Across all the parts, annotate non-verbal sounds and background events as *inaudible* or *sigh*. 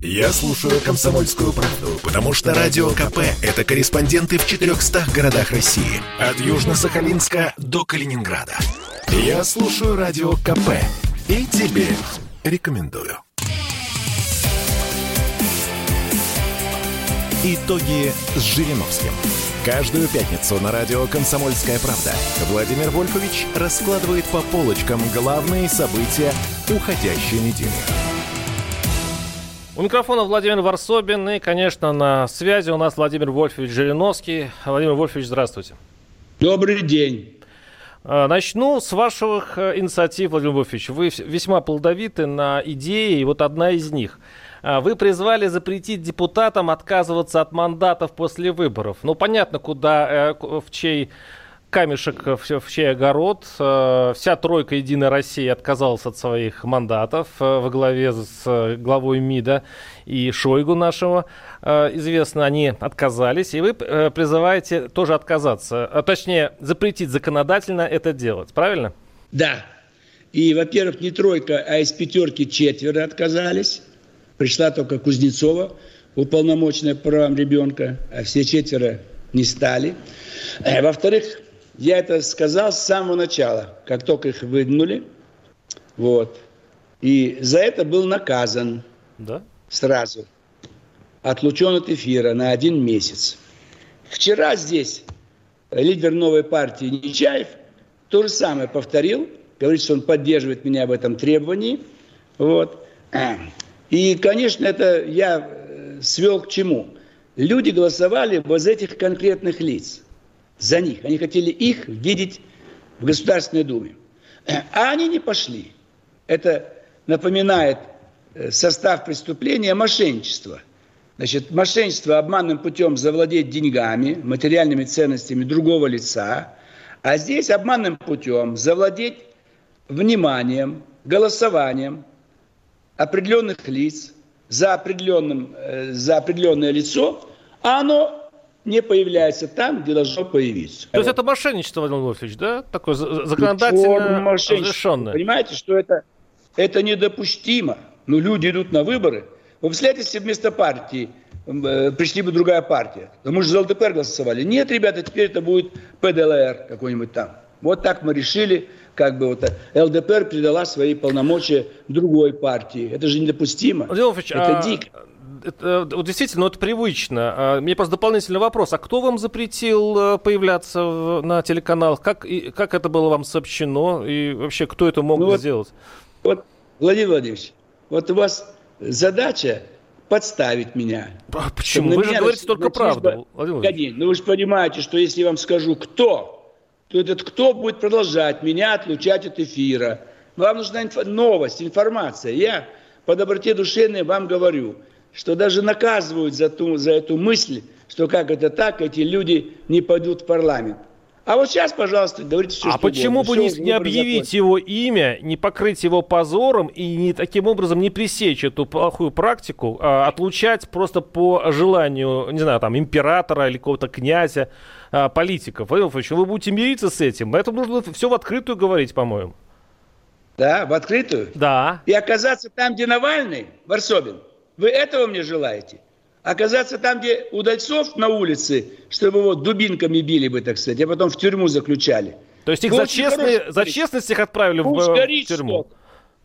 Я слушаю «Комсомольскую правду», потому что «Радио КП» — это корреспонденты в 400 городах России. От Южно-Сахалинска до Калининграда. Я слушаю «Радио КП» и тебе рекомендую. Итоги с Жириновским. Каждую пятницу на радио «Комсомольская правда» Владимир Вольфович раскладывает по полочкам главные события уходящей недели. У микрофона Владимир Варсобин и, конечно, на связи у нас Владимир Вольфович Жириновский. Владимир Вольфович, здравствуйте. Добрый день. А, начну с ваших э, инициатив, Владимир Вольфович. Вы весьма плодовиты на идеи, и вот одна из них. А, вы призвали запретить депутатам отказываться от мандатов после выборов. Ну, понятно, куда, э, в чей камешек в, в чей огород. Э, вся тройка «Единой России» отказалась от своих мандатов э, во главе с э, главой МИДа и Шойгу нашего. Известно, они отказались, и вы призываете тоже отказаться, а точнее запретить законодательно это делать, правильно? Да. И, во-первых, не тройка, а из пятерки четверо отказались. Пришла только Кузнецова, уполномоченная по правам ребенка, а все четверо не стали. Во-вторых, я это сказал с самого начала, как только их выгнали. Вот. И за это был наказан да? сразу. Отлучен от эфира на один месяц. Вчера здесь лидер новой партии Нечаев то же самое повторил. Говорит, что он поддерживает меня в этом требовании. Вот. *clears throat* И, конечно, это я э, свел к чему? Люди голосовали без этих конкретных лиц за них. Они хотели их видеть в Государственной Думе. *clears throat* А они не пошли. Это напоминает э, состав преступления мошенничество. Значит, мошенничество обманным путем завладеть деньгами, материальными ценностями другого лица, а здесь обманным путем завладеть вниманием, голосованием определенных лиц за, определенным, э, за определенное лицо, а оно не появляется там, где должно появиться. То есть это мошенничество, Владимир Вольфович, да? Такое законодательно разрешенное. Понимаете, что это, это недопустимо. Ну, люди идут на выборы. Вы представляете, если вместо партии э, пришли бы другая партия. Ну, мы же за ЛДПР голосовали. Нет, ребята, теперь это будет ПДЛР какой-нибудь там. Вот так мы решили, как бы вот ЛДПР передала свои полномочия другой партии. Это же недопустимо. Владимир Вольфович, это а... дико это, вот действительно, ну, это привычно. А, мне просто дополнительный вопрос. А кто вам запретил э, появляться в, на телеканалах? Как, и, как это было вам сообщено? И вообще, кто это мог ну, сделать? Вот, Владимир Владимирович, вот у вас задача подставить меня. А почему? Вы же говорите только правду, Владимир Владимирович. Ну вы же понимаете, что если я вам скажу «кто», то этот «кто» будет продолжать меня отлучать от эфира. Вам нужна инф... новость, информация. Я по доброте душевной вам говорю – что даже наказывают за, ту, за эту мысль, что как это так, эти люди не пойдут в парламент. А вот сейчас, пожалуйста, говорите все, А почему бы не, не объявить его имя, не покрыть его позором и не, таким образом не пресечь эту плохую практику, а отлучать просто по желанию, не знаю, там, императора или какого-то князя, а, политиков? Владимир вы будете мириться с этим? Это нужно все в открытую говорить, по-моему. Да, в открытую? Да. И оказаться там, где Навальный, Варсобин, вы этого мне желаете? Оказаться там, где удальцов на улице, чтобы его дубинками били бы, так сказать, а потом в тюрьму заключали. То есть их за, честные, за честность их отправили в, в тюрьму?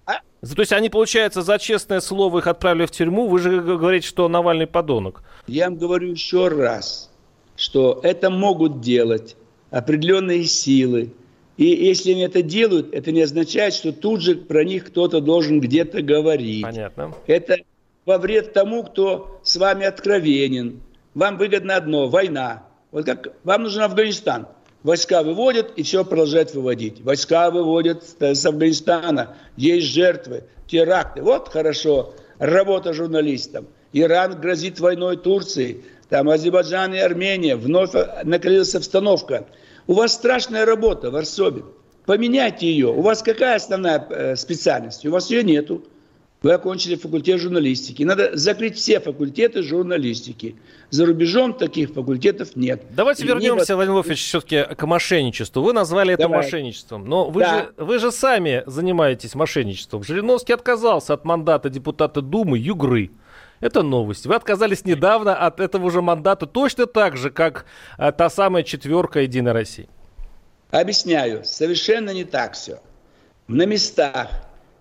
А? То есть они, получается, за честное слово их отправили в тюрьму. Вы же говорите, что Навальный подонок. Я вам говорю еще раз, что это могут делать определенные силы. И если они это делают, это не означает, что тут же про них кто-то должен где-то говорить. Понятно. Это во вред тому, кто с вами откровенен. Вам выгодно одно – война. Вот как вам нужен Афганистан. Войска выводят и все продолжают выводить. Войска выводят с Афганистана. Есть жертвы, теракты. Вот хорошо. Работа журналистам. Иран грозит войной Турции. Там Азербайджан и Армения. Вновь накрылась обстановка. У вас страшная работа в Арсобе. Поменяйте ее. У вас какая основная э, специальность? У вас ее нету. Вы окончили факультет журналистики. Надо закрыть все факультеты журналистики. За рубежом таких факультетов нет. Давайте И вернемся, мне... Владимир Вольфович, все-таки к мошенничеству. Вы назвали это Давай. мошенничеством. Но вы, да. же, вы же сами занимаетесь мошенничеством. Жириновский отказался от мандата депутата Думы Югры. Это новость. Вы отказались недавно от этого же мандата точно так же, как а, та самая четверка Единой России. Объясняю, совершенно не так все. На местах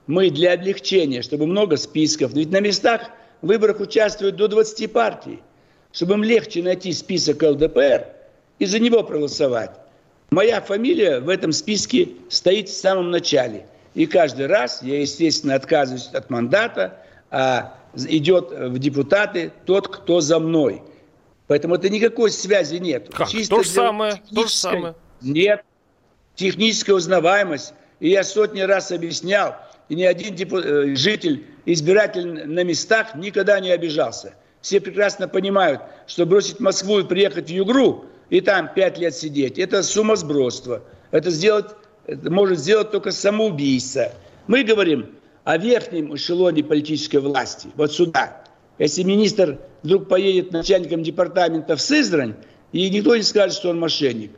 мы для облегчения, чтобы много списков, ведь на местах в выборах участвуют до 20 партий, чтобы им легче найти список ЛДПР и за него проголосовать. Моя фамилия в этом списке стоит в самом начале. И каждый раз я, естественно, отказываюсь от мандата, а идет в депутаты тот, кто за мной. Поэтому это никакой связи нет. Как? Чисто то же самое, то же самое. Нет. Техническая узнаваемость. И я сотни раз объяснял, и ни один депу... Э, житель, избиратель на местах никогда не обижался. Все прекрасно понимают, что бросить Москву и приехать в Югру, и там пять лет сидеть, это сумасбродство. Это сделать, это может сделать только самоубийца. Мы говорим, о верхнем эшелоне политической власти, вот сюда. Если министр вдруг поедет начальником департамента в Сызрань, и никто не скажет, что он мошенник.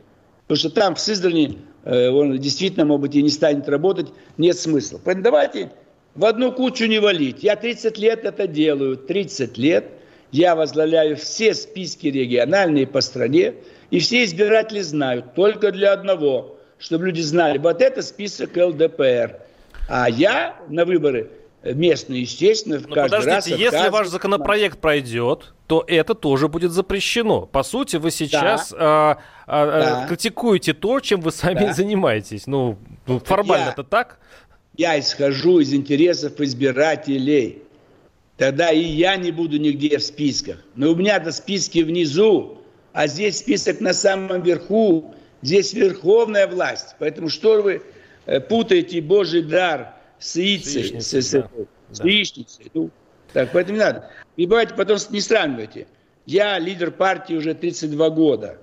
Потому что там, в Сызрани, он действительно, может быть, и не станет работать, нет смысла. Поэтому давайте в одну кучу не валить. Я 30 лет это делаю, 30 лет. Я возглавляю все списки региональные по стране, и все избиратели знают только для одного, чтобы люди знали, вот это список ЛДПР – а я на выборы местные, естественно, в Но каждый подождите, раз если ваш законопроект пройдет, то это тоже будет запрещено. По сути, вы сейчас да. а, а, да. критикуете то, чем вы сами да. занимаетесь. Ну, ну формально это так? Я исхожу из интересов избирателей. Тогда и я не буду нигде в списках. Но у меня-то списки внизу, а здесь список на самом верху. Здесь верховная власть. Поэтому что вы Э, путаете Божий дар с яйцей, с, с, да. с яичницей. Ну, так, поэтому не надо. И давайте потом не сравнивайте. Я лидер партии уже 32 года.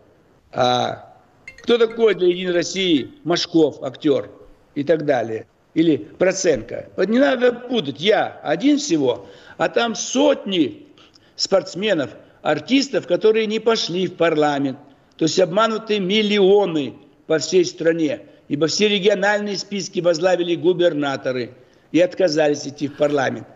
А кто такой для Единой России Машков, актер и так далее? Или Проценко? Вот не надо путать. Я один всего, а там сотни спортсменов, артистов, которые не пошли в парламент. То есть обмануты миллионы по всей стране ибо все региональные списки возглавили губернаторы и отказались идти в парламент.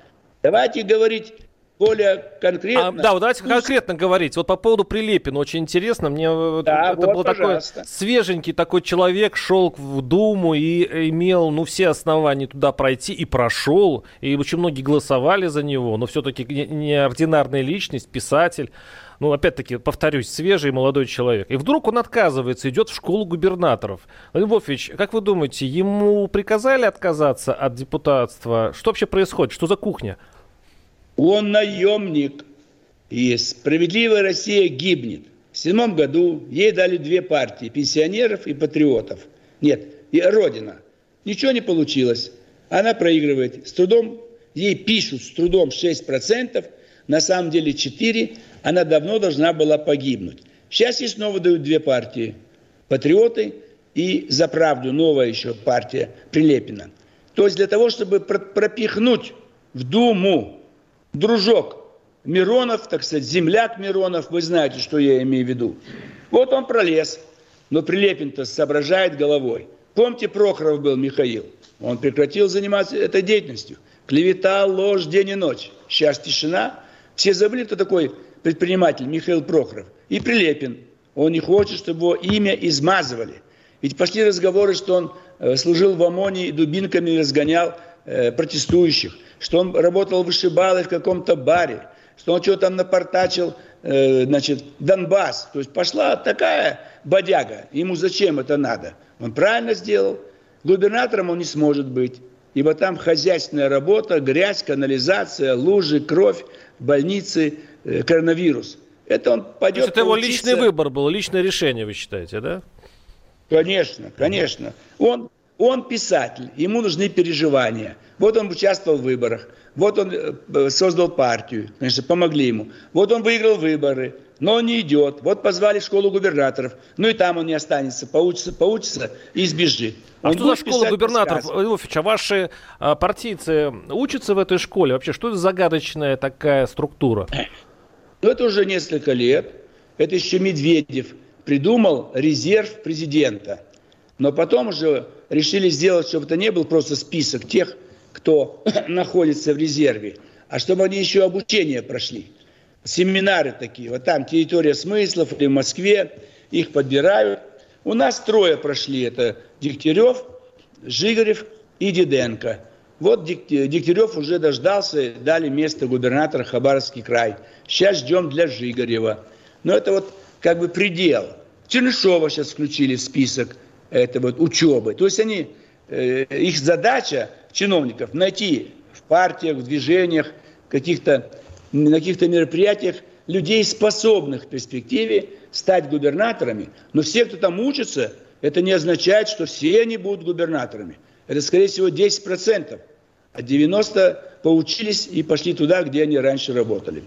Давайте говорить более конкретно. А, да, вот давайте конкретно говорить. Вот по поводу Прилепина очень интересно. Мне да, это вот, был пожалуйста. такой свеженький такой человек, шел в Думу и имел ну, все основания туда пройти и прошел. И очень многие голосовали за него, но все-таки неординарная личность, писатель ну, опять-таки, повторюсь, свежий молодой человек. И вдруг он отказывается, идет в школу губернаторов. Львович, как вы думаете, ему приказали отказаться от депутатства? Что вообще происходит? Что за кухня? Он наемник. И справедливая Россия гибнет. В седьмом году ей дали две партии, пенсионеров и патриотов. Нет, и Родина. Ничего не получилось. Она проигрывает. С трудом, ей пишут с трудом 6%, на самом деле 4%, она давно должна была погибнуть. Сейчас ей снова дают две партии. Патриоты и «За правду» новая еще партия Прилепина. То есть для того, чтобы пропихнуть в Думу дружок Миронов, так сказать, земляк Миронов, вы знаете, что я имею в виду. Вот он пролез, но Прилепин-то соображает головой. Помните, Прохоров был Михаил? Он прекратил заниматься этой деятельностью. Клевета, ложь день и ночь. Сейчас тишина. Все забыли, кто такой предприниматель Михаил Прохоров, и Прилепин. Он не хочет, чтобы его имя измазывали. Ведь пошли разговоры, что он э, служил в ОМОНе и дубинками разгонял э, протестующих, что он работал вышибалой в каком-то баре, что он что-то там напортачил, э, значит, Донбасс. То есть пошла такая бодяга. Ему зачем это надо? Он правильно сделал. Губернатором он не сможет быть. Ибо там хозяйственная работа, грязь, канализация, лужи, кровь, больницы, коронавирус. Это он пойдет. То есть это его личный выбор был, личное решение, вы считаете, да? Конечно, конечно. Он, он писатель, ему нужны переживания. Вот он участвовал в выборах, вот он э, создал партию, конечно, помогли ему. Вот он выиграл выборы, но он не идет. Вот позвали в школу губернаторов, ну и там он не останется, поучится, поучится и сбежит. А что за школа губернаторов, Львович, а ваши а, партийцы учатся в этой школе? Вообще, что это загадочная такая структура? Но это уже несколько лет. Это еще Медведев придумал резерв президента. Но потом уже решили сделать, чтобы это не был просто список тех, кто *coughs* находится в резерве, а чтобы они еще обучение прошли. Семинары такие, вот там территория смыслов или в Москве, их подбирают. У нас трое прошли, это Дегтярев, Жигарев и Диденко. Вот Дегтярев уже дождался, дали место губернатора Хабаровский край. Сейчас ждем для Жигарева. Но это вот как бы предел. Чернышова сейчас включили в список это вот учебы. То есть они, э, их задача чиновников найти в партиях, в движениях, каких-то, на каких-то мероприятиях людей, способных в перспективе стать губернаторами. Но все, кто там учится, это не означает, что все они будут губернаторами. Это, скорее всего, 10%. А 90% поучились и пошли туда, где они раньше работали.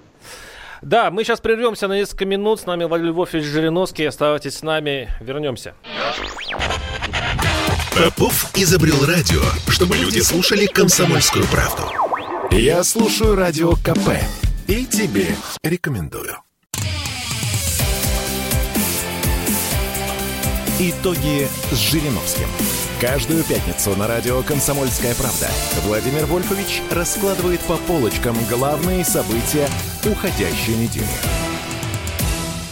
Да, мы сейчас прервемся на несколько минут. С нами Владимир Львович Жириновский. Оставайтесь с нами. Вернемся. Попов изобрел радио, чтобы люди слушали комсомольскую правду. Я слушаю радио КП и тебе рекомендую. Итоги с Жириновским. Каждую пятницу на радио «Комсомольская правда» Владимир Вольфович раскладывает по полочкам главные события уходящей недели.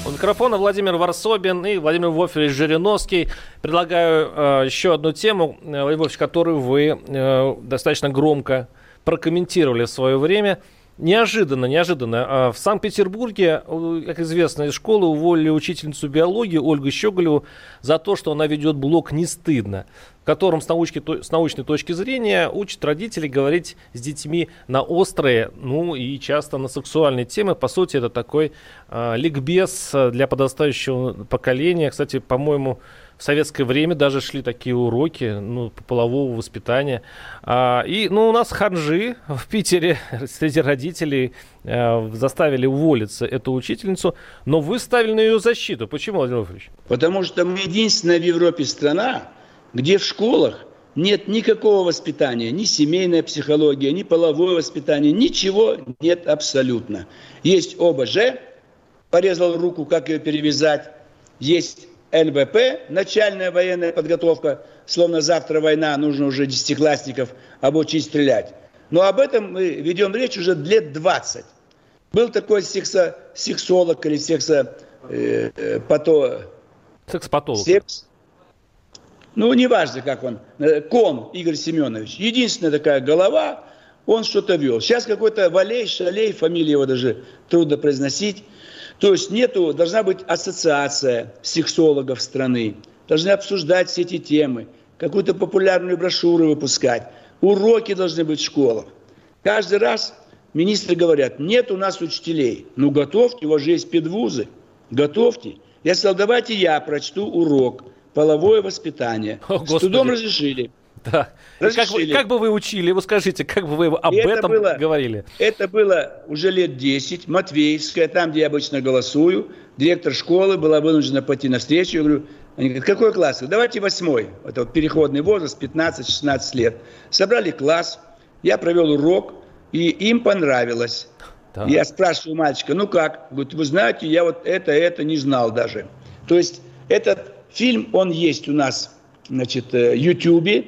У микрофона Владимир Варсобин и Владимир Вольфович Жириновский. Предлагаю э, еще одну тему, э, Владимир Вольфович, которую вы э, достаточно громко прокомментировали в свое время – Неожиданно, неожиданно. А в Санкт-Петербурге, как известно, из школы уволили учительницу биологии Ольгу Щеголеву за то, что она ведет блог «Не стыдно», в котором с, научки, с научной точки зрения учат родителей говорить с детьми на острые, ну и часто на сексуальные темы. По сути, это такой э, ликбез для подрастающего поколения. Кстати, по-моему, в советское время даже шли такие уроки ну, по полового воспитания. А, и ну, у нас ханжи в Питере *laughs* среди родителей а, заставили уволиться эту учительницу, но вы ставили на ее защиту. Почему, Владимир Владимирович? Потому что мы единственная в Европе страна, где в школах нет никакого воспитания, ни семейная психология, ни половое воспитание, ничего нет абсолютно. Есть ОБЖ, порезал руку, как ее перевязать, есть НВП, начальная военная подготовка, словно завтра война, нужно уже десятиклассников обучить стрелять. Но об этом мы ведем речь уже лет 20. Был такой сексо, сексолог или сексо... Э, пато, Секс-патолог. Секс. Ну, неважно, как он. Э, Кон Игорь Семенович. Единственная такая голова, он что-то вел. Сейчас какой-то Валей, Шалей, фамилия его даже трудно произносить. То есть нету, должна быть ассоциация сексологов страны, должны обсуждать все эти темы, какую-то популярную брошюру выпускать, уроки должны быть в школах. Каждый раз министры говорят, нет у нас учителей. Ну готовьте, у вас же есть педвузы, готовьте. Я сказал, давайте я прочту урок «Половое воспитание». О, С трудом разрешили. Да. Как, вы, как бы вы учили, вы скажите, как бы вы об это этом было, говорили? Это было уже лет 10, Матвеевская, там, где я обычно голосую. Директор школы была вынуждена пойти навстречу. Я говорю, они говорят, какой класс? Давайте восьмой. Это вот переходный возраст, 15-16 лет. Собрали класс, я провел урок, и им понравилось. Да. Я спрашиваю мальчика, ну как? Говорит, вы знаете, я вот это, это не знал даже. То есть этот фильм, он есть у нас значит, в Ютьюбе,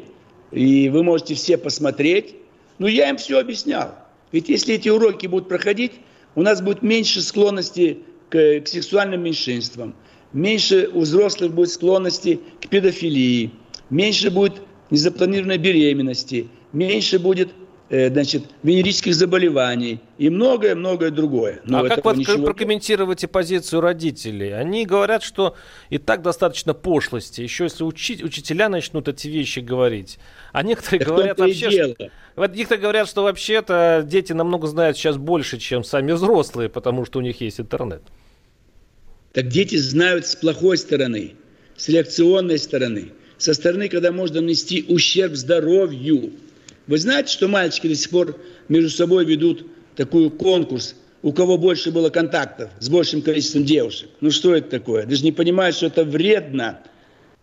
и вы можете все посмотреть. Но я им все объяснял. Ведь если эти уроки будут проходить, у нас будет меньше склонности к, к сексуальным меньшинствам, меньше у взрослых будет склонности к педофилии, меньше будет незапланированной беременности, меньше будет значит, венерических заболеваний и многое-многое другое. Но а как вы ничего... прокомментируете позицию родителей? Они говорят, что и так достаточно пошлости. Еще если учить, учителя начнут эти вещи говорить. А некоторые *laughs* так говорят вообще, что... Вот некоторые говорят, что вообще-то дети намного знают сейчас больше, чем сами взрослые, потому что у них есть интернет. Так дети знают с плохой стороны, с лекционной стороны, со стороны, когда можно нанести ущерб здоровью. Вы знаете, что мальчики до сих пор между собой ведут такой конкурс, у кого больше было контактов с большим количеством девушек. Ну что это такое? Даже не понимают, что это вредно.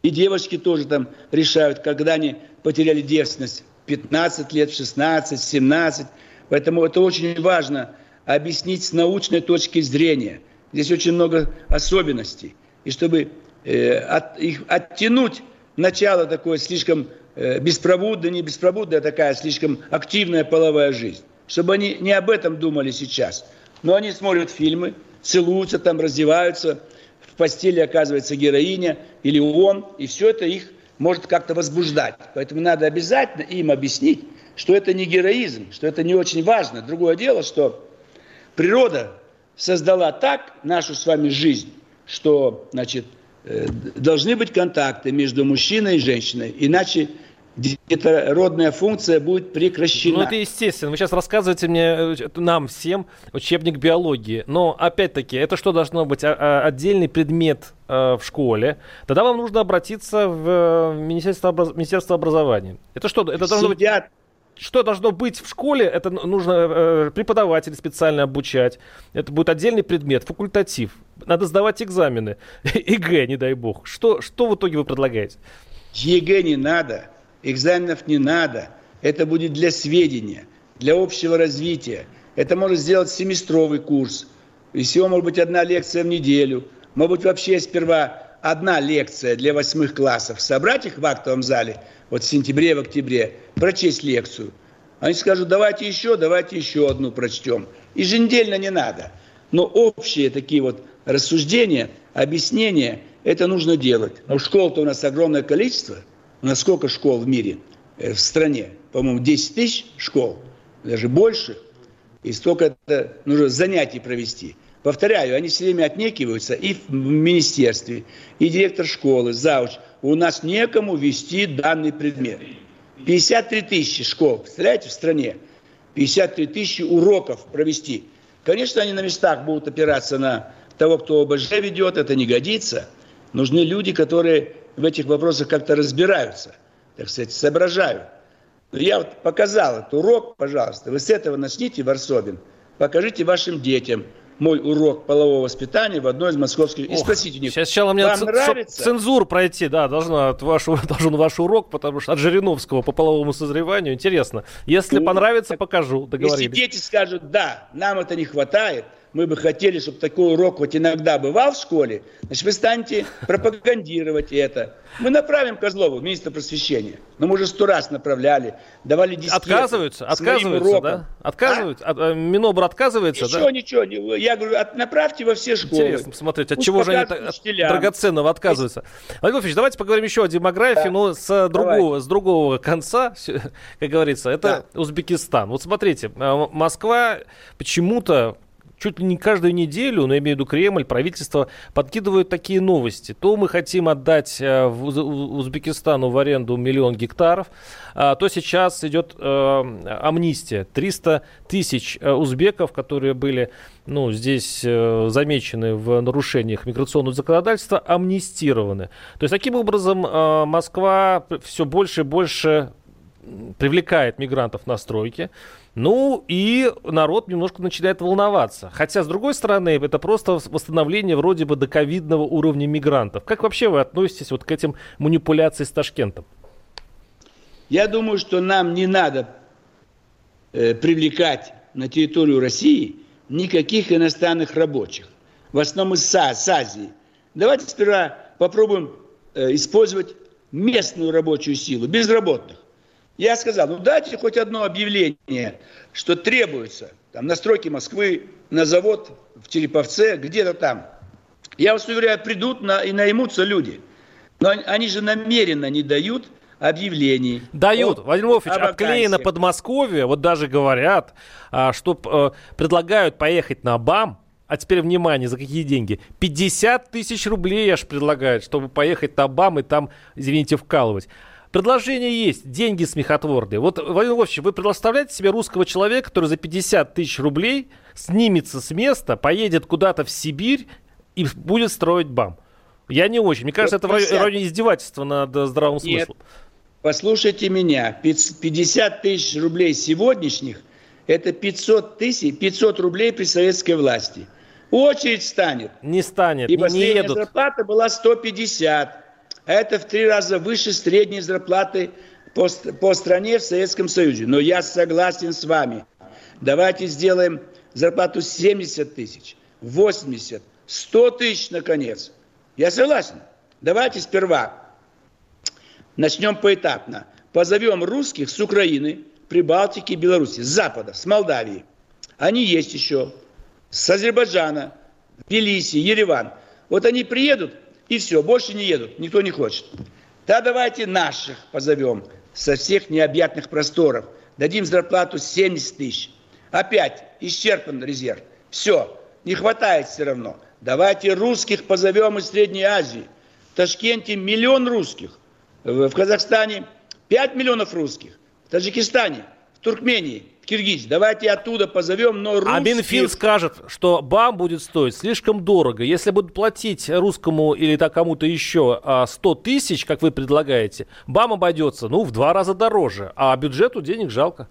И девочки тоже там решают, когда они потеряли девственность. 15 лет, 16, 17. Поэтому это очень важно объяснить с научной точки зрения. Здесь очень много особенностей. И чтобы э, от, их оттянуть начало такое слишком Э, беспроводная, не беспроводная такая слишком активная половая жизнь. чтобы они не об этом думали сейчас. Но они смотрят фильмы, целуются там, раздеваются, в постели оказывается героиня или он, и все это их может как-то возбуждать. Поэтому надо обязательно им объяснить, что это не героизм, что это не очень важно. Другое дело, что природа создала так нашу с вами жизнь, что, значит, должны быть контакты между мужчиной и женщиной, иначе эта родная функция будет прекращена. Ну, это естественно. Вы сейчас рассказываете мне, э, нам всем, учебник биологии. Но, опять-таки, это что должно быть? А, а, отдельный предмет э, в школе. Тогда вам нужно обратиться в э, Министерство, образ... Министерство образования. Это что? Это должно Сидят. Что должно быть в школе, это нужно э, преподавателей специально обучать. Это будет отдельный предмет, факультатив. Надо сдавать экзамены. *laughs* ЕГЭ, не дай бог. Что, что в итоге вы предлагаете? ЕГЭ не надо экзаменов не надо. Это будет для сведения, для общего развития. Это может сделать семестровый курс. И всего может быть одна лекция в неделю. Может быть вообще сперва одна лекция для восьмых классов. Собрать их в актовом зале вот в сентябре, в октябре, прочесть лекцию. Они скажут, давайте еще, давайте еще одну прочтем. Еженедельно не надо. Но общие такие вот рассуждения, объяснения, это нужно делать. Но школ-то у нас огромное количество – у нас сколько школ в мире, э, в стране? По-моему, 10 тысяч школ, даже больше. И столько это нужно занятий провести. Повторяю, они все время отнекиваются и в министерстве, и директор школы, зауч. У нас некому вести данный предмет. 53 тысячи школ, представляете, в стране. 53 тысячи уроков провести. Конечно, они на местах будут опираться на того, кто ОБЖ ведет, это не годится. Нужны люди, которые в этих вопросах как-то разбираются, так сказать, соображают. Я вот показал этот урок, пожалуйста, вы с этого начните, Варсобин, покажите вашим детям мой урок полового воспитания в одной из московских... Ох, и спросите у них, сейчас сначала мне ц- нравится? цензур пройти, да, должна от вашего, *laughs* должен ваш урок, потому что от Жириновского по половому созреванию, интересно. Если ну, понравится, покажу, договорились. Если дети скажут, да, нам это не хватает, мы бы хотели, чтобы такой урок хоть иногда бывал в школе, значит, вы станете *laughs* пропагандировать это. Мы направим Козлову, министра просвещения. Но мы уже сто раз направляли, давали дискеты. Отказываются, отказываются, да? Отказываются? А? От, э, Минобр отказывается, ничего, да? Ничего, ничего. Я говорю, от, направьте во все школы. Интересно посмотреть, от Пусть чего же они от драгоценного отказываются. Владимир Владимирович, давайте поговорим еще о демографии, да. но с другого, с другого конца, *laughs* как говорится, это да. Узбекистан. Вот смотрите, э, Москва почему-то чуть ли не каждую неделю, но я имею в виду Кремль, правительство подкидывают такие новости. То мы хотим отдать э, Узбекистану в аренду миллион гектаров, а, то сейчас идет э, амнистия. 300 тысяч э, узбеков, которые были ну, здесь замечены в нарушениях миграционного законодательства, амнистированы. То есть таким образом Москва все больше и больше привлекает мигрантов на стройки. Ну и народ немножко начинает волноваться. Хотя, с другой стороны, это просто восстановление вроде бы доковидного уровня мигрантов. Как вообще вы относитесь вот к этим манипуляциям с Ташкентом? Я думаю, что нам не надо э, привлекать на территорию России никаких иностранных рабочих. В основном из, Са, с Азии. Давайте сперва попробуем э, использовать местную рабочую силу, безработных. Я сказал, ну дайте хоть одно объявление, что требуется там, на стройке Москвы, на завод в Череповце, где-то там. Я вас уверяю, придут на, и наймутся люди. Но они же намеренно не дают объявлений. Дают. Владимир Вольфович, обклеено Подмосковье, вот даже говорят, а, что э, предлагают поехать на БАМ, а теперь внимание, за какие деньги? 50 тысяч рублей аж предлагают, чтобы поехать на БАМ и там, извините, вкалывать. Предложение есть, деньги смехотворные. Вот, Владимир Владимирович, вы представляете себе русского человека, который за 50 тысяч рублей снимется с места, поедет куда-то в Сибирь и будет строить БАМ? Я не очень. Мне кажется, это в районе издевательства над здравым смыслом. Нет. Послушайте меня. 50 тысяч рублей сегодняшних – это 500 тысяч, 500 рублей при советской власти. Очередь станет. Не станет, И не, не едут. зарплата была 150 это в три раза выше средней зарплаты по, по стране в Советском Союзе. Но я согласен с вами. Давайте сделаем зарплату 70 тысяч, 80, 100 тысяч, наконец. Я согласен. Давайте сперва начнем поэтапно. Позовем русских с Украины, Прибалтики Беларуси, с запада, с Молдавии. Они есть еще. С Азербайджана, Тбилиси, Ереван. Вот они приедут, и все, больше не едут, никто не хочет. Да давайте наших позовем со всех необъятных просторов. Дадим зарплату 70 тысяч. Опять исчерпан резерв. Все, не хватает все равно. Давайте русских позовем из Средней Азии. В Ташкенте миллион русских. В Казахстане 5 миллионов русских. В Таджикистане, в Туркмении, Киргизии. Давайте оттуда позовем, но русских... А Минфин скажет, что БАМ будет стоить слишком дорого. Если будут платить русскому или так кому-то еще 100 а, тысяч, как вы предлагаете, БАМ обойдется, ну, в два раза дороже. А бюджету денег жалко.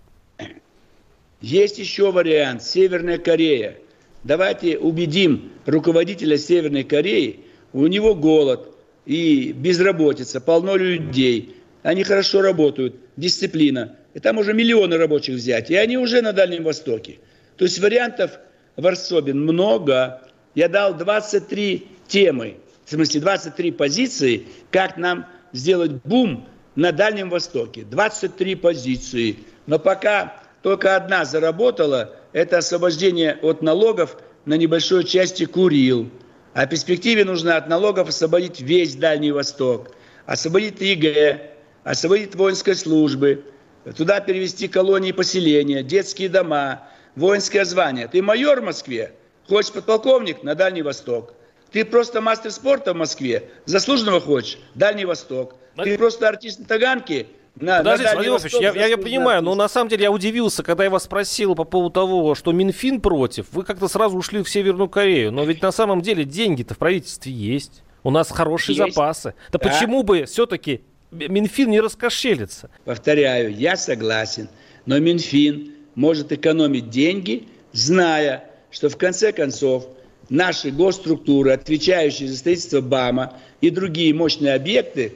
Есть еще вариант. Северная Корея. Давайте убедим руководителя Северной Кореи, у него голод и безработица, полно людей. Они хорошо работают, дисциплина. И там уже миллионы рабочих взять. И они уже на Дальнем Востоке. То есть вариантов в Арсобин много. Я дал 23 темы, в смысле 23 позиции, как нам сделать бум на Дальнем Востоке. 23 позиции. Но пока только одна заработала, это освобождение от налогов на небольшой части Курил. А в перспективе нужно от налогов освободить весь Дальний Восток, освободить ЕГЭ, освободить воинской службы, туда перевести колонии поселения, детские дома, воинское звание. Ты майор в Москве, хочешь подполковник на Дальний Восток. Ты просто мастер спорта в Москве, заслуженного хочешь, Дальний Восток. Ты просто артист на Таганке, на, Подождите, Владимир Владимирович, я, я, я понимаю, но на самом деле я удивился, когда я вас спросил по поводу того, что Минфин против. Вы как-то сразу ушли в Северную Корею. Но ведь на самом деле деньги-то в правительстве есть. У нас хорошие есть. запасы. Да, да почему бы все-таки Минфин не раскошелится? Повторяю, я согласен. Но Минфин может экономить деньги, зная, что в конце концов наши госструктуры, отвечающие за строительство БАМа и другие мощные объекты,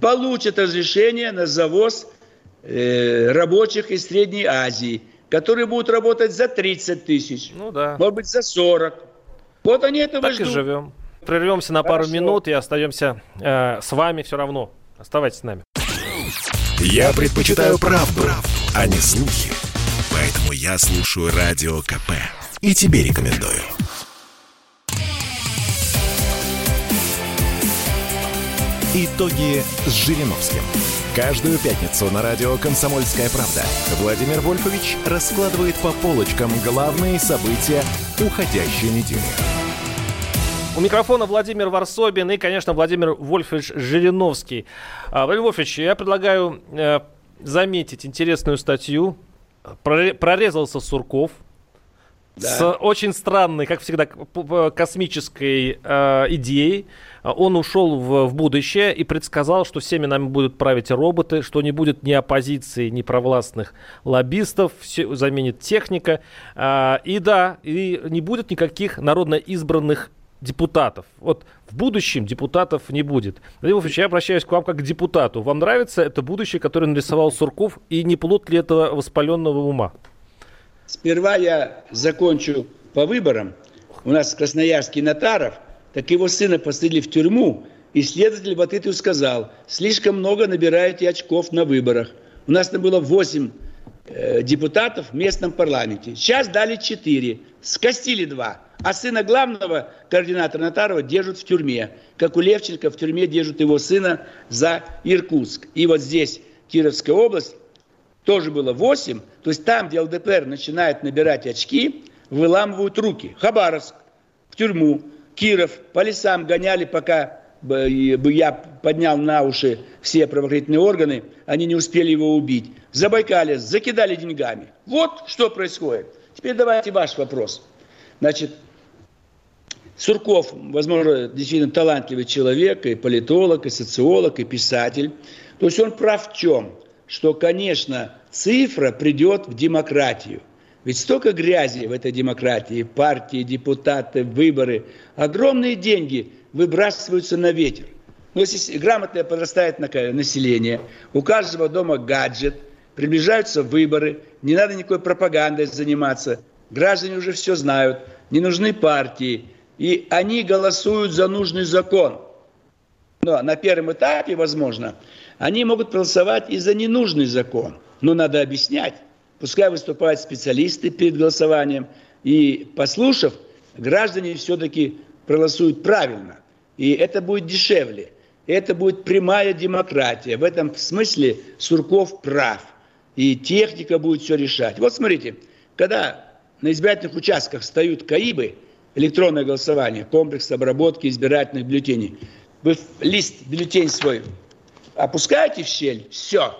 получат разрешение на завоз э, рабочих из Средней Азии, которые будут работать за 30 тысяч, ну да. может быть за 40. Вот они этого так ждут. и живем. Прервемся на Хорошо. пару минут и остаемся э, с вами все равно. Оставайтесь с нами. Я предпочитаю правду, а не слухи. Поэтому я слушаю Радио КП. И тебе рекомендую. Итоги с Жириновским. Каждую пятницу на радио «Комсомольская правда» Владимир Вольфович раскладывает по полочкам главные события уходящей недели. У микрофона Владимир Варсобин и, конечно, Владимир Вольфович Жириновский. А, Владимир Вольфович, я предлагаю э, заметить интересную статью. Прорезался Сурков, да. с очень странной, как всегда, космической э, идеей. Он ушел в, в будущее и предсказал, что всеми нами будут править роботы, что не будет ни оппозиции, ни провластных лоббистов, все заменит техника. Э, и да, и не будет никаких народно избранных депутатов. Вот в будущем депутатов не будет. Владимир Владимирович, я обращаюсь к вам как к депутату. Вам нравится это будущее, которое нарисовал Сурков, и не плод ли этого воспаленного ума? Сперва я закончу по выборам. У нас красноярский Натаров, так его сына посадили в тюрьму, и следователь вот это сказал, слишком много набираете очков на выборах. У нас там было 8 э, депутатов в местном парламенте. Сейчас дали 4, скостили 2. А сына главного координатора Натарова держат в тюрьме. Как у Левченко в тюрьме держат его сына за Иркутск. И вот здесь Кировская область тоже было 8, то есть там, где ЛДПР начинает набирать очки, выламывают руки. Хабаровск, в тюрьму, Киров, по лесам гоняли, пока я поднял на уши все правоохранительные органы, они не успели его убить. Забайкали, закидали деньгами. Вот что происходит. Теперь давайте ваш вопрос. Значит, Сурков, возможно, действительно талантливый человек, и политолог, и социолог, и писатель. То есть он прав в чем? что, конечно, цифра придет в демократию. Ведь столько грязи в этой демократии, партии, депутаты, выборы, огромные деньги выбрасываются на ветер. Но если грамотное подрастает население, у каждого дома гаджет, приближаются выборы, не надо никакой пропагандой заниматься, граждане уже все знают, не нужны партии, и они голосуют за нужный закон. Но на первом этапе, возможно, они могут проголосовать и за ненужный закон. Но надо объяснять. Пускай выступают специалисты перед голосованием. И послушав, граждане все-таки проголосуют правильно. И это будет дешевле. Это будет прямая демократия. В этом смысле Сурков прав. И техника будет все решать. Вот смотрите, когда на избирательных участках встают КАИБы, электронное голосование, комплекс обработки избирательных бюллетеней, вы лист бюллетень свой опускаете в щель, все,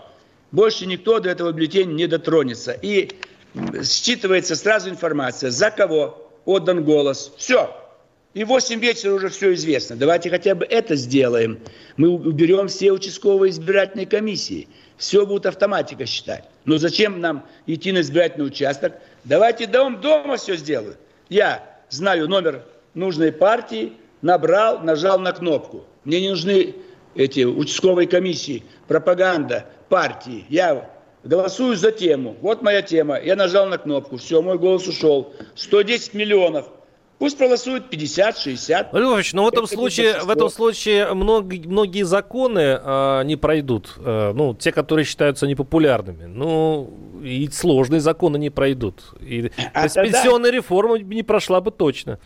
больше никто до этого бюллетеня не дотронется. И считывается сразу информация, за кого отдан голос. Все. И в 8 вечера уже все известно. Давайте хотя бы это сделаем. Мы уберем все участковые избирательные комиссии. Все будет автоматика считать. Но зачем нам идти на избирательный участок? Давайте дом дома все сделаю. Я знаю номер нужной партии, набрал, нажал на кнопку. Мне не нужны эти участковые комиссии, пропаганда партии. Я голосую за тему. Вот моя тема. Я нажал на кнопку. Все, мой голос ушел. 110 миллионов. Пусть проголосуют 50, 60. Львович, но в этом случае, в этом случае многие, многие законы э, не пройдут. Э, ну, те, которые считаются непопулярными. Ну, и сложные законы не пройдут. И а тогда... пенсионная реформа не прошла бы точно.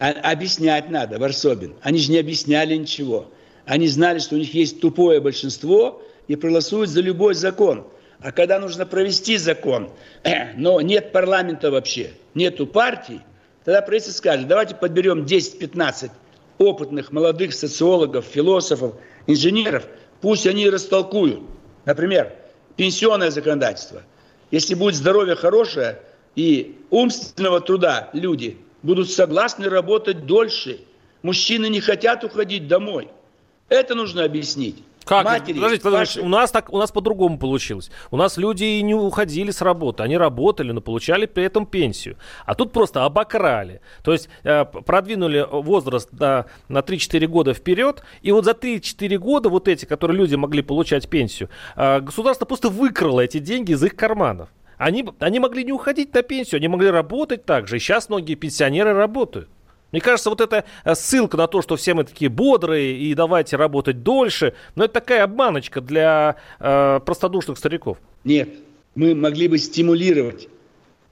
А, объяснять надо, Варсобин. Они же не объясняли ничего. Они знали, что у них есть тупое большинство и проголосуют за любой закон. А когда нужно провести закон, *clears throat* но нет парламента вообще, нету партий, тогда правительство скажет, давайте подберем 10-15 опытных молодых социологов, философов, инженеров, пусть они растолкуют. Например, пенсионное законодательство. Если будет здоровье хорошее и умственного труда люди будут согласны работать дольше, мужчины не хотят уходить домой – это нужно объяснить. Как? Матери, подождите, подождите. У нас так, у нас по-другому получилось. У нас люди и не уходили с работы, они работали, но получали при этом пенсию. А тут просто обокрали. То есть э, продвинули возраст на, на 3-4 года вперед, и вот за 3-4 года вот эти, которые люди могли получать пенсию, э, государство просто выкрало эти деньги из их карманов. Они, они могли не уходить на пенсию, они могли работать так же. И сейчас многие пенсионеры работают. Мне кажется, вот эта э, ссылка на то, что все мы такие бодрые и давайте работать дольше, но это такая обманочка для э, простодушных стариков. Нет, мы могли бы стимулировать.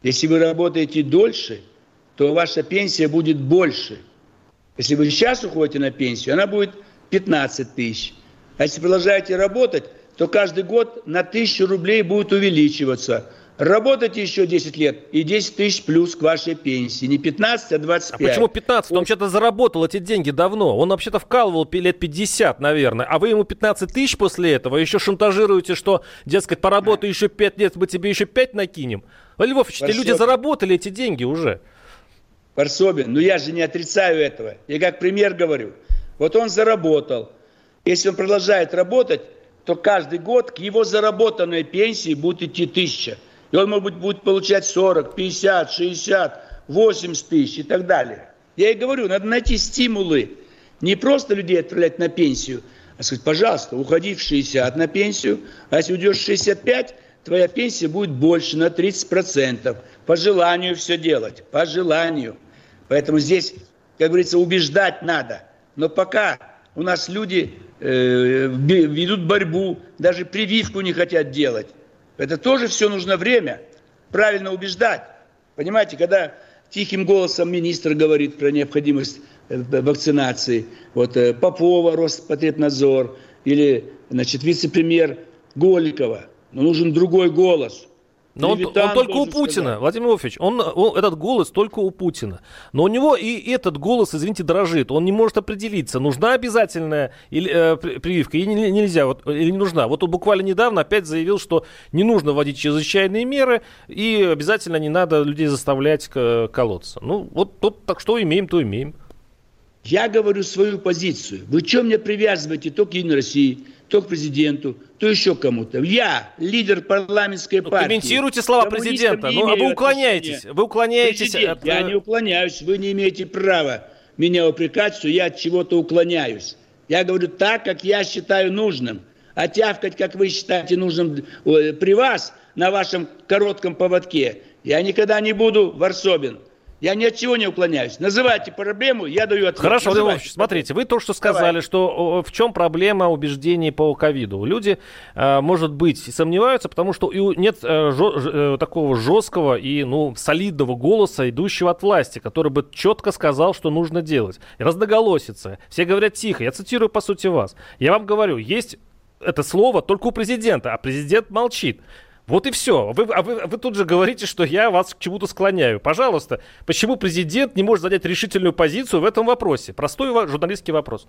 Если вы работаете дольше, то ваша пенсия будет больше. Если вы сейчас уходите на пенсию, она будет 15 тысяч. А если продолжаете работать, то каждый год на тысячу рублей будет увеличиваться. Работайте еще 10 лет и 10 тысяч плюс к вашей пенсии. Не 15, а 25. А почему 15? Он вообще-то заработал эти деньги давно. Он вообще-то вкалывал лет 50, наверное. А вы ему 15 тысяч после этого еще шантажируете, что, дескать, поработай еще 5 лет, мы тебе еще 5 накинем. Львович, эти люди заработали эти деньги уже. Варсобин, ну я же не отрицаю этого. Я как пример говорю. Вот он заработал. Если он продолжает работать, то каждый год к его заработанной пенсии будет идти тысяча. И он, может быть, будет получать 40, 50, 60, 80 тысяч и так далее. Я и говорю, надо найти стимулы. Не просто людей отправлять на пенсию, а сказать, пожалуйста, уходи в 60 на пенсию, а если уйдешь в 65, твоя пенсия будет больше на 30%. По желанию все делать, по желанию. Поэтому здесь, как говорится, убеждать надо. Но пока у нас люди э, ведут борьбу, даже прививку не хотят делать. Это тоже все нужно время. Правильно убеждать. Понимаете, когда тихим голосом министр говорит про необходимость э, вакцинации, вот э, Попова, Роспотребнадзор, или, значит, вице-премьер Голикова, но нужен другой голос – но он, он только у Путина, сказать. Владимир Вольфович, он, он, этот голос только у Путина. Но у него и этот голос, извините, дрожит. Он не может определиться, нужна обязательная или, э, прививка или нельзя, вот, или не нужна. Вот он буквально недавно опять заявил, что не нужно вводить чрезвычайные меры и обязательно не надо людей заставлять колоться. Ну, вот тут так что имеем, то имеем. Я говорю свою позицию. Вы что мне привязываете то к Единой России, то к президенту, то еще кому-то. Я лидер парламентской ну, партии. Комментируйте слова президента. Ну, а вы уклоняетесь. Вы уклоняетесь. Президент, от... Я не уклоняюсь. Вы не имеете права меня упрекать, что я от чего-то уклоняюсь. Я говорю так, как я считаю нужным. А тявкать, как вы считаете нужным при вас, на вашем коротком поводке, я никогда не буду, Варсобин. Я ни от чего не уклоняюсь. Называйте проблему, я даю ответ. Хорошо. Владимир смотрите, вы то, что сказали, Давай. что в чем проблема убеждений по ковиду. Люди, э, может быть, сомневаются, потому что нет э, э, такого жесткого и ну, солидного голоса, идущего от власти, который бы четко сказал, что нужно делать. И разноголосица. Все говорят тихо. Я цитирую, по сути, вас. Я вам говорю, есть это слово только у президента, а президент молчит. Вот и все. Вы, а вы, вы тут же говорите, что я вас к чему-то склоняю. Пожалуйста, почему президент не может занять решительную позицию в этом вопросе? Простой журналистский вопрос.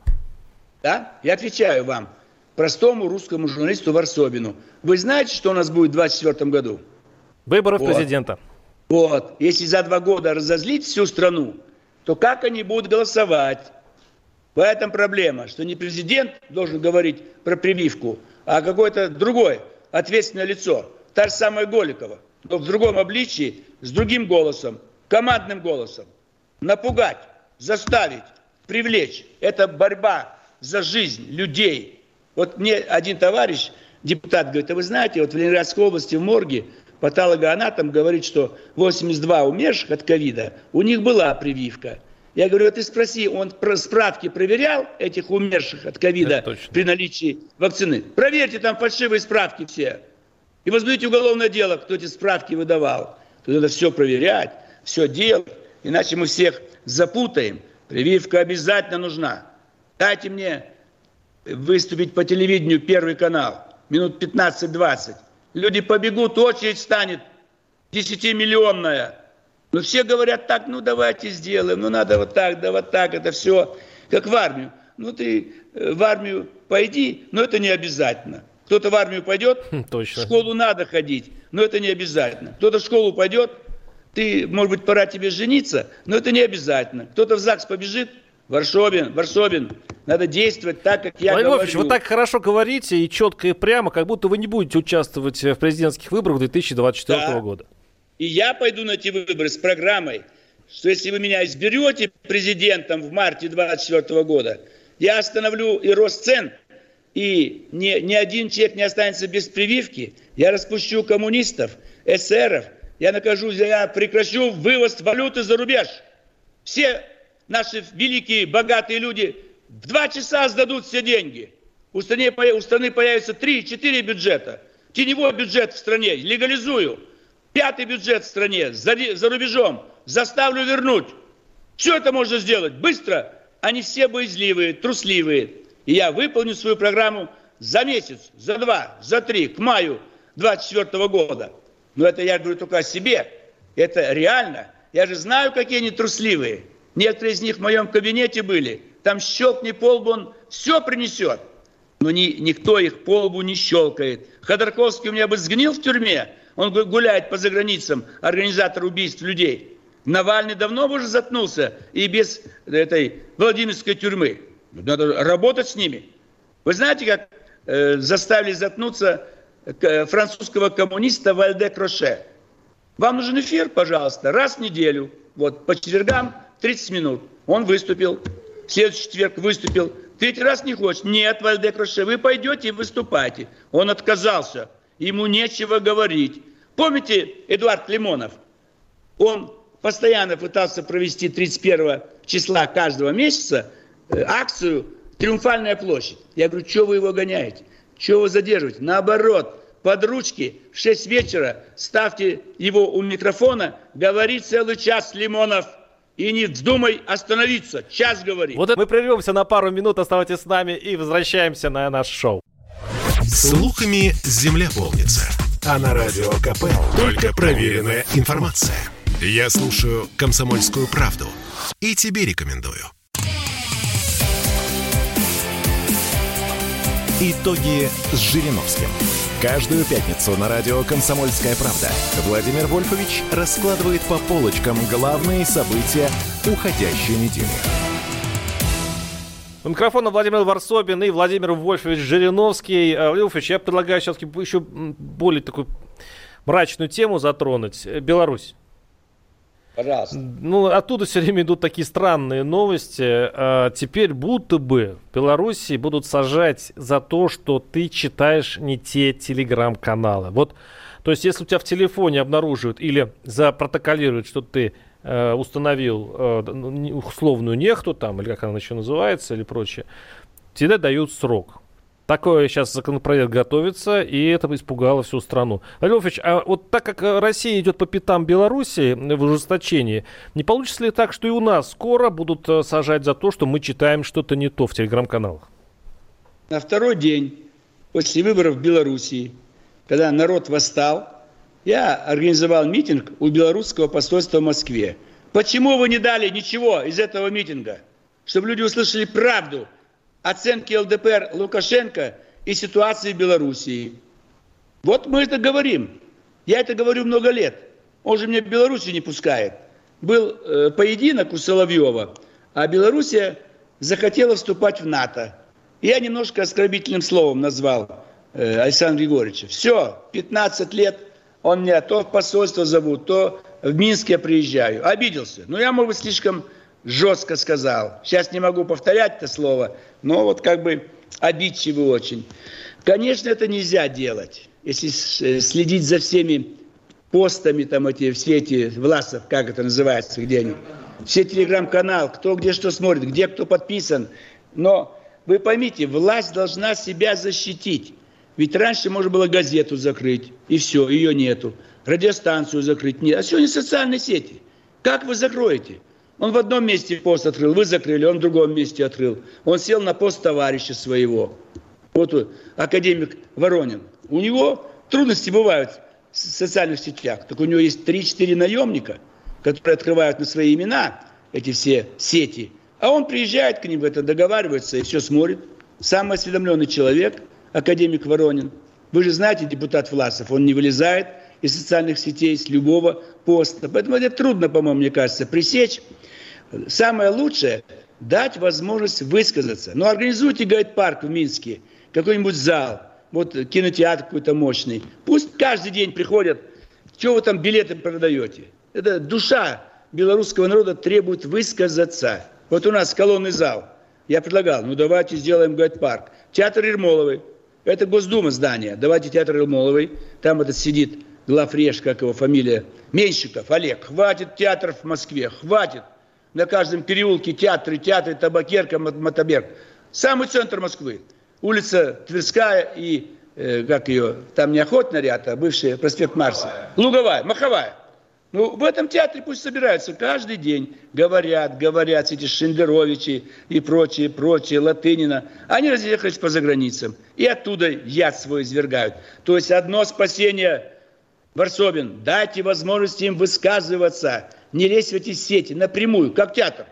Да? Я отвечаю вам, простому русскому журналисту Варсобину. Вы знаете, что у нас будет в 2024 году? Выборы Вот. президента. Вот. Если за два года разозлить всю страну, то как они будут голосовать? В этом проблема, что не президент должен говорить про прививку, а какое-то другое ответственное лицо. Та же самая Голикова, но в другом обличии, с другим голосом, командным голосом. Напугать, заставить, привлечь. Это борьба за жизнь людей. Вот мне один товарищ, депутат, говорит, а вы знаете, вот в Ленинградской области в морге патологоанатом говорит, что 82 умерших от ковида, у них была прививка. Я говорю, а ты спроси, он справки проверял этих умерших от ковида при наличии вакцины? Проверьте там фальшивые справки все. И возбудите уголовное дело, кто эти справки выдавал. Тут надо все проверять, все делать, иначе мы всех запутаем. Прививка обязательно нужна. Дайте мне выступить по телевидению Первый канал, минут 15-20. Люди побегут, очередь станет 10-миллионная. Но все говорят так, ну давайте сделаем, ну надо вот так, да вот так, это все как в армию. Ну ты э, в армию пойди, но это не обязательно. Кто-то в армию пойдет, Хм, в Точно. школу надо ходить, но это не обязательно. Кто-то в школу пойдет, ты, может быть, пора тебе жениться, но это не обязательно. Кто-то в ЗАГС побежит, Варшобин, Варшобин, надо действовать так, как я Владимир говорю. Вы так хорошо говорите и четко и прямо, как будто вы не будете участвовать в президентских выборах 2024 Да. года. И я пойду на эти выборы с программой, что если вы меня изберете президентом в марте 2024 года, я остановлю и рост цен, и ни, ни один человек не останется без прививки. Я распущу коммунистов, эсеров, я накажу, я прекращу вывоз валюты за рубеж. Все наши великие, богатые люди в два часа сдадут все деньги. У страны, у страны появится 3-4 бюджета. Теневой бюджет в стране легализую. Пятый бюджет в стране за, за рубежом заставлю вернуть. Все это можно сделать быстро. Они все боязливые, трусливые. И я выполню свою программу за месяц, за два, за три, к маю 2024 года. Но это я говорю только о себе. Это реально. Я же знаю, какие они трусливые. Некоторые из них в моем кабинете были. Там щелкни по лбу, он все принесет. Но ни, никто их по лбу не щелкает. Ходорковский у меня бы сгнил в тюрьме. Он гу- гуляет по заграницам, организатор убийств людей. Навальный давно бы уже заткнулся и без этой Владимирской тюрьмы. Надо работать с ними. Вы знаете, как э, заставили заткнуться э, французского коммуниста Вальде Кроше? Вам нужен эфир, пожалуйста, раз в неделю. Вот, по четвергам 30 минут. Он выступил. В следующий четверг выступил. Третий раз не хочет. Нет, Вальде Кроше, вы пойдете и выступайте. Он отказался. Ему нечего говорить. Помните Эдуард Лимонов? Он постоянно пытался провести 31 числа каждого месяца э, акцию «Триумфальная площадь». Я говорю, что вы его гоняете? Чего вы задерживаете? Наоборот, под ручки в 6 вечера ставьте его у микрофона, говори целый час Лимонов. И не вздумай остановиться. Час говори. Вот это мы прервемся на пару минут, оставайтесь с нами и возвращаемся на наш шоу. Слухами земля полнится. А на радио КП только проверенная информация. Я слушаю «Комсомольскую правду» и тебе рекомендую. Итоги с Жириновским. Каждую пятницу на радио «Комсомольская правда» Владимир Вольфович раскладывает по полочкам главные события уходящей недели. У микрофона Владимир Варсобин и Владимир Вольфович Жириновский. Э, Владимир Вольфович, я предлагаю все-таки еще более такую мрачную тему затронуть. Э, Беларусь. Пожалуйста. Ну, оттуда все время идут такие странные новости. А, теперь будто бы в Беларуси будут сажать за то, что ты читаешь не те телеграм-каналы. Вот, то есть, если у тебя в телефоне обнаруживают или запротоколируют, что ты э, установил э, ну, условную нехту, там, или как она еще называется, или прочее, тебе дают срок. Такое сейчас законопроект готовится, и это испугало всю страну. Владимир а вот так как Россия идет по пятам Беларуси в ужесточении, не получится ли так, что и у нас скоро будут э, сажать за то, что мы читаем что-то не то в телеграм-каналах? На второй день после выборов в Белоруссии, когда народ восстал, я организовал митинг у белорусского посольства в Москве. Почему вы не дали ничего из этого митинга? Чтобы люди услышали правду – оценки ЛДПР Лукашенко и ситуации в Белоруссии. Вот мы это говорим. Я это говорю много лет. Он же меня в Белоруссию не пускает. Был э, поединок у Соловьева, а Белоруссия захотела вступать в НАТО. Я немножко оскорбительным словом назвал э, Александра Григорьевича. Все, 15 лет он меня то в посольство зовут, то в Минск я приезжаю. Обиделся. Но я, может быть, слишком жестко сказал. Сейчас не могу повторять это слово, но вот как бы обидчивый очень. Конечно, это нельзя делать. Если э, следить за всеми постами, там эти, все эти, Власов, как это называется, где они, все телеграм-канал, кто где что смотрит, где кто подписан. Но вы поймите, власть должна себя защитить. Ведь раньше можно было газету закрыть, и все, ее нету. Радиостанцию закрыть нет. А сегодня социальные сети. Как вы закроете? Он в одном месте пост открыл, вы закрыли, он в другом месте открыл. Он сел на пост товарища своего. Вот академик Воронин. У него трудности бывают в социальных сетях. Так у него есть 3-4 наемника, которые открывают на свои имена эти все сети. А он приезжает к ним, это договаривается и все смотрит. Самый осведомленный человек, академик Воронин. Вы же знаете, депутат Власов, он не вылезает из социальных сетей, с любого поста. Поэтому это трудно, по-моему, мне кажется, пресечь самое лучшее – дать возможность высказаться. Ну, организуйте гайд-парк в Минске, какой-нибудь зал, вот кинотеатр какой-то мощный. Пусть каждый день приходят, что вы там билеты продаете. Это душа белорусского народа требует высказаться. Вот у нас колонный зал. Я предлагал, ну давайте сделаем гайд-парк. Театр Ермоловой. Это Госдума здание. Давайте театр Ермоловой. Там этот сидит главреж, как его фамилия, Меньшиков, Олег. Хватит театров в Москве, хватит на каждом переулке театры, театры, табакерка, мотоберг. Самый центр Москвы. Улица Тверская и, э, как ее, там не охотный ряд, а бывший проспект Марса. Луговая, Маховая. Ну, в этом театре пусть собираются каждый день. Говорят, говорят, эти Шендеровичи и прочие, прочие, Латынина. Они разъехались по заграницам. И оттуда яд свой извергают. То есть одно спасение, Варсобин, дайте возможность им высказываться не лезть в эти сети напрямую, как театр.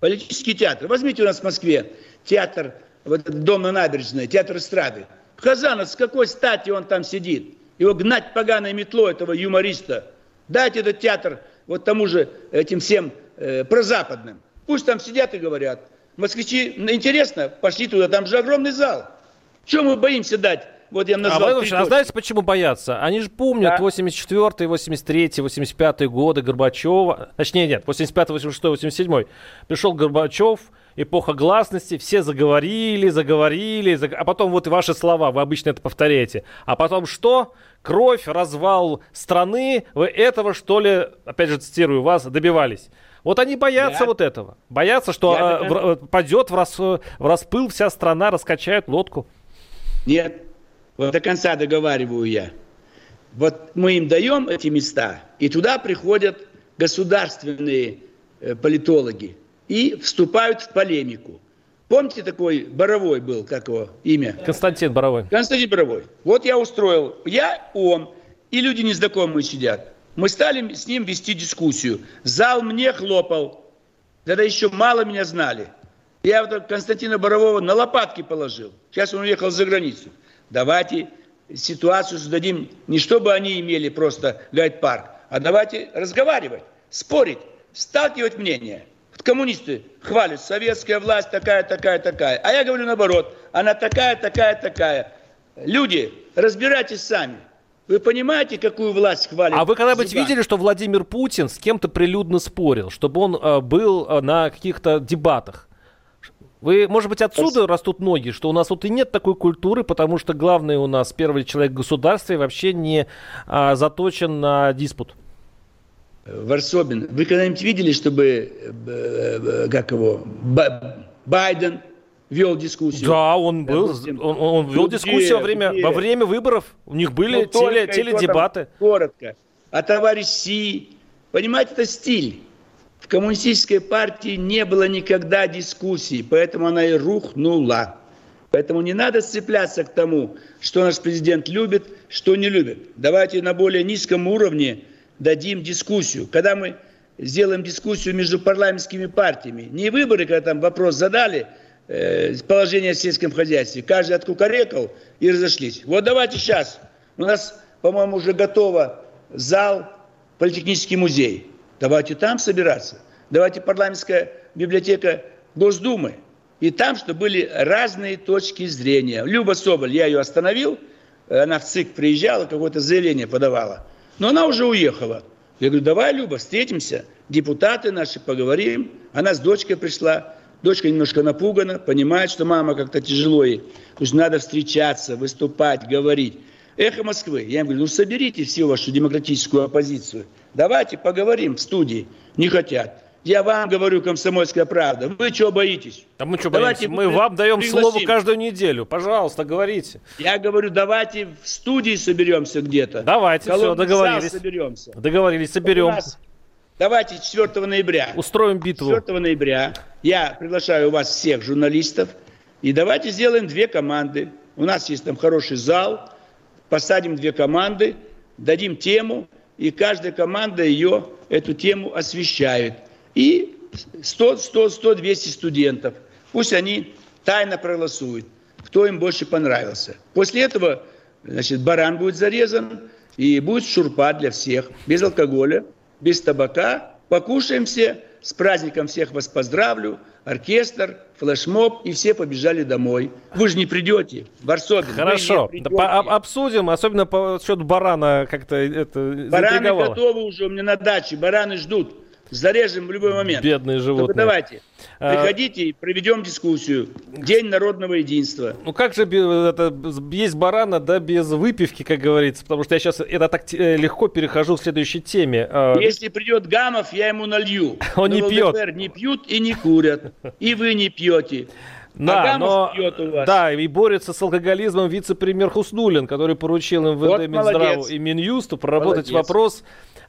Политический театр. Возьмите у нас в Москве театр, вот этот дом на набережной, театр эстрады. Хазанов, с какой стати он там сидит? Его гнать поганой метлой, этого юмориста. Дайте этот театр вот тому же, этим всем э, прозападным. Пусть там сидят и говорят. Москвичи, интересно, пошли туда, там же огромный зал. Чего мы боимся дать вот я назвал. А, а знаете, почему боятся? Они же помнят да. 84 83 85 годы Горбачева. Точнее, нет, 85 86 87 Пришел Горбачев, эпоха гласности, все заговорили, заговорили, заг... а потом вот ваши слова, вы обычно это повторяете. А потом что? Кровь, развал страны, вы этого, что ли, опять же цитирую вас, добивались. Вот они боятся Я... вот этого. Боятся, что Я... а, в, падет в, рас, в распыл вся страна, раскачает лодку. Нет, вот до конца договариваю я. Вот мы им даем эти места, и туда приходят государственные э, политологи и вступают в полемику. Помните, такой Боровой был, как его имя? Константин Боровой. Константин Боровой. Вот я устроил, я, он, и люди незнакомые сидят. Мы стали с ним вести дискуссию. Зал мне хлопал. Тогда еще мало меня знали. Я вот Константина Борового на лопатки положил. Сейчас он уехал за границу. Давайте ситуацию создадим не чтобы они имели просто гайд-парк, а давайте разговаривать, спорить, сталкивать мнения. Вот коммунисты хвалят, советская власть такая, такая, такая. А я говорю наоборот, она такая, такая, такая. Люди, разбирайтесь сами. Вы понимаете, какую власть хвалит? А вы когда-нибудь видели, что Владимир Путин с кем-то прилюдно спорил, чтобы он э, был э, на каких-то дебатах? Вы, может быть, отсюда растут ноги, что у нас вот и нет такой культуры, потому что главный у нас первый человек в государстве вообще не а, заточен на диспут. Варсобин. Вы когда-нибудь видели, чтобы, э, как его, Байден вел дискуссию. Да, он был, допустим, он, он вел ну, дискуссию во время, во время выборов. У них были ну, теле, теледебаты. Коротко. А товарищ Си, понимаете, это стиль. В коммунистической партии не было никогда дискуссий, поэтому она и рухнула. Поэтому не надо сцепляться к тому, что наш президент любит, что не любит. Давайте на более низком уровне дадим дискуссию. Когда мы сделаем дискуссию между парламентскими партиями, не выборы, когда там вопрос задали – э, положение в сельском хозяйстве. Каждый откукарекал и разошлись. Вот давайте сейчас. У нас, по-моему, уже готово зал, политехнический музей. Давайте там собираться. Давайте парламентская библиотека Госдумы. И там, что были разные точки зрения. Люба Соболь, я ее остановил, она в ЦИК приезжала, какое-то заявление подавала. Но она уже уехала. Я говорю, давай, Люба, встретимся, депутаты наши, поговорим. Она с дочкой пришла. Дочка немножко напугана, понимает, что мама как-то тяжело ей. То есть надо встречаться, выступать, говорить. Эхо Москвы. Я им говорю, ну соберите всю вашу демократическую оппозицию. Давайте поговорим в студии. Не хотят. Я вам говорю, комсомольская правда. Вы чего боитесь? А мы что давайте боимся? Мы вам даем пригласим. слово каждую неделю. Пожалуйста, говорите. Я говорю, давайте в студии соберемся где-то. Давайте, все, договорились. соберемся. Договорились, соберем. Давайте 4 ноября. Устроим битву. 4 ноября я приглашаю вас всех журналистов. И давайте сделаем две команды. У нас есть там хороший зал. Посадим две команды, дадим тему, и каждая команда ее, эту тему освещает. И 100, 100, 100, 200 студентов. Пусть они тайно проголосуют, кто им больше понравился. После этого, значит, баран будет зарезан, и будет шурпа для всех, без алкоголя без табака. Покушаем все, с праздником всех вас поздравлю, оркестр, флешмоб, и все побежали домой. Вы же не придете, Варсобин. Хорошо, да, по- обсудим, особенно по счету барана как-то это Бараны готовы уже у меня на даче, бараны ждут. Зарежем в любой момент. Бедные животные. Только давайте, а, приходите и проведем дискуссию. День народного единства. Ну как же это, есть барана, да, без выпивки, как говорится, потому что я сейчас это так э, легко перехожу к следующей теме. А, Если придет Гамов, я ему налью. *laughs* Он но не пьет. не пьют и не курят. И вы не пьете. Да, а но, да, и борется с алкоголизмом вице-премьер Хуснулин, который поручил МВД, вот Минздраву и Минюсту проработать молодец. вопрос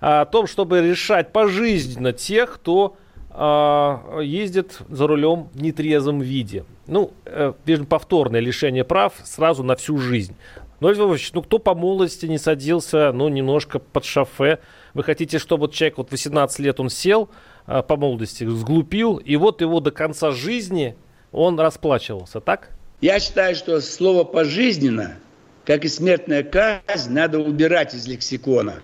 о том, чтобы решать пожизненно тех, кто э, ездит за рулем в нетрезвом виде. Ну, э, повторное лишение прав сразу на всю жизнь. Львович, ну кто по молодости не садился, ну, немножко под шофе? Вы хотите, чтобы вот человек вот 18 лет он сел э, по молодости, сглупил, и вот его до конца жизни он расплачивался, так? Я считаю, что слово «пожизненно», как и смертная казнь, надо убирать из лексикона.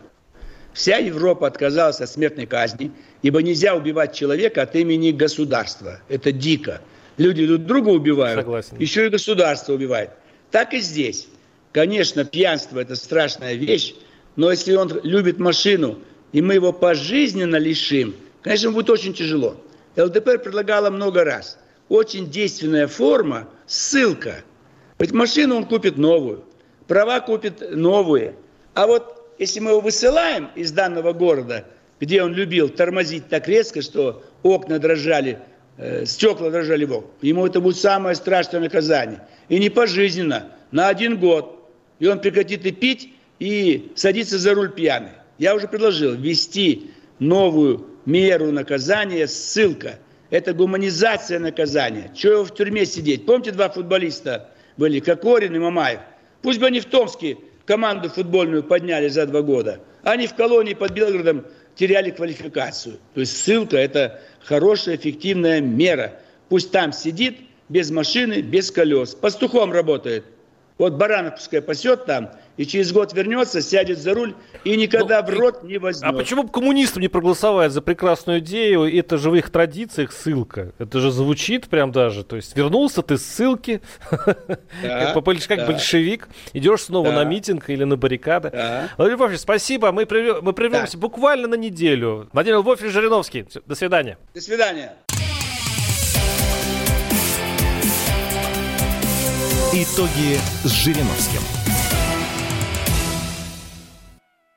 Вся Европа отказалась от смертной казни, ибо нельзя убивать человека от имени государства. Это дико. Люди друг друга убивают, Согласен. еще и государство убивает. Так и здесь. Конечно, пьянство – это страшная вещь, но если он любит машину, и мы его пожизненно лишим, конечно, ему будет очень тяжело. ЛДПР предлагала много раз. Очень действенная форма – ссылка. Ведь машину он купит новую, права купит новые. А вот если мы его высылаем из данного города, где он любил тормозить так резко, что окна дрожали, э, стекла дрожали в ему это будет самое страшное наказание. И не пожизненно, на один год. И он прекратит и пить, и садится за руль пьяный. Я уже предложил ввести новую меру наказания ссылка. Это гуманизация наказания. Чего его в тюрьме сидеть? Помните, два футболиста были, Кокорин и Мамаев? Пусть бы они в Томске команду футбольную подняли за два года. Они в колонии под Белгородом теряли квалификацию. То есть ссылка – это хорошая, эффективная мера. Пусть там сидит, без машины, без колес. Пастухом работает. Вот баранов пускай пасет там, и через год вернется, сядет за руль и никогда ну, в рот не возьмет. А почему бы коммунистам не проголосовать за прекрасную идею? Это же в их традициях ссылка. Это же звучит прям даже. То есть вернулся ты с ссылки, да, *laughs* как, как большевик, идешь снова да. на митинг или на баррикады. Да. Владимир Львович, спасибо. Мы, прервем, мы прервемся да. буквально на неделю. Владимир Львович Жириновский. До свидания. До свидания. Итоги с Жириновским.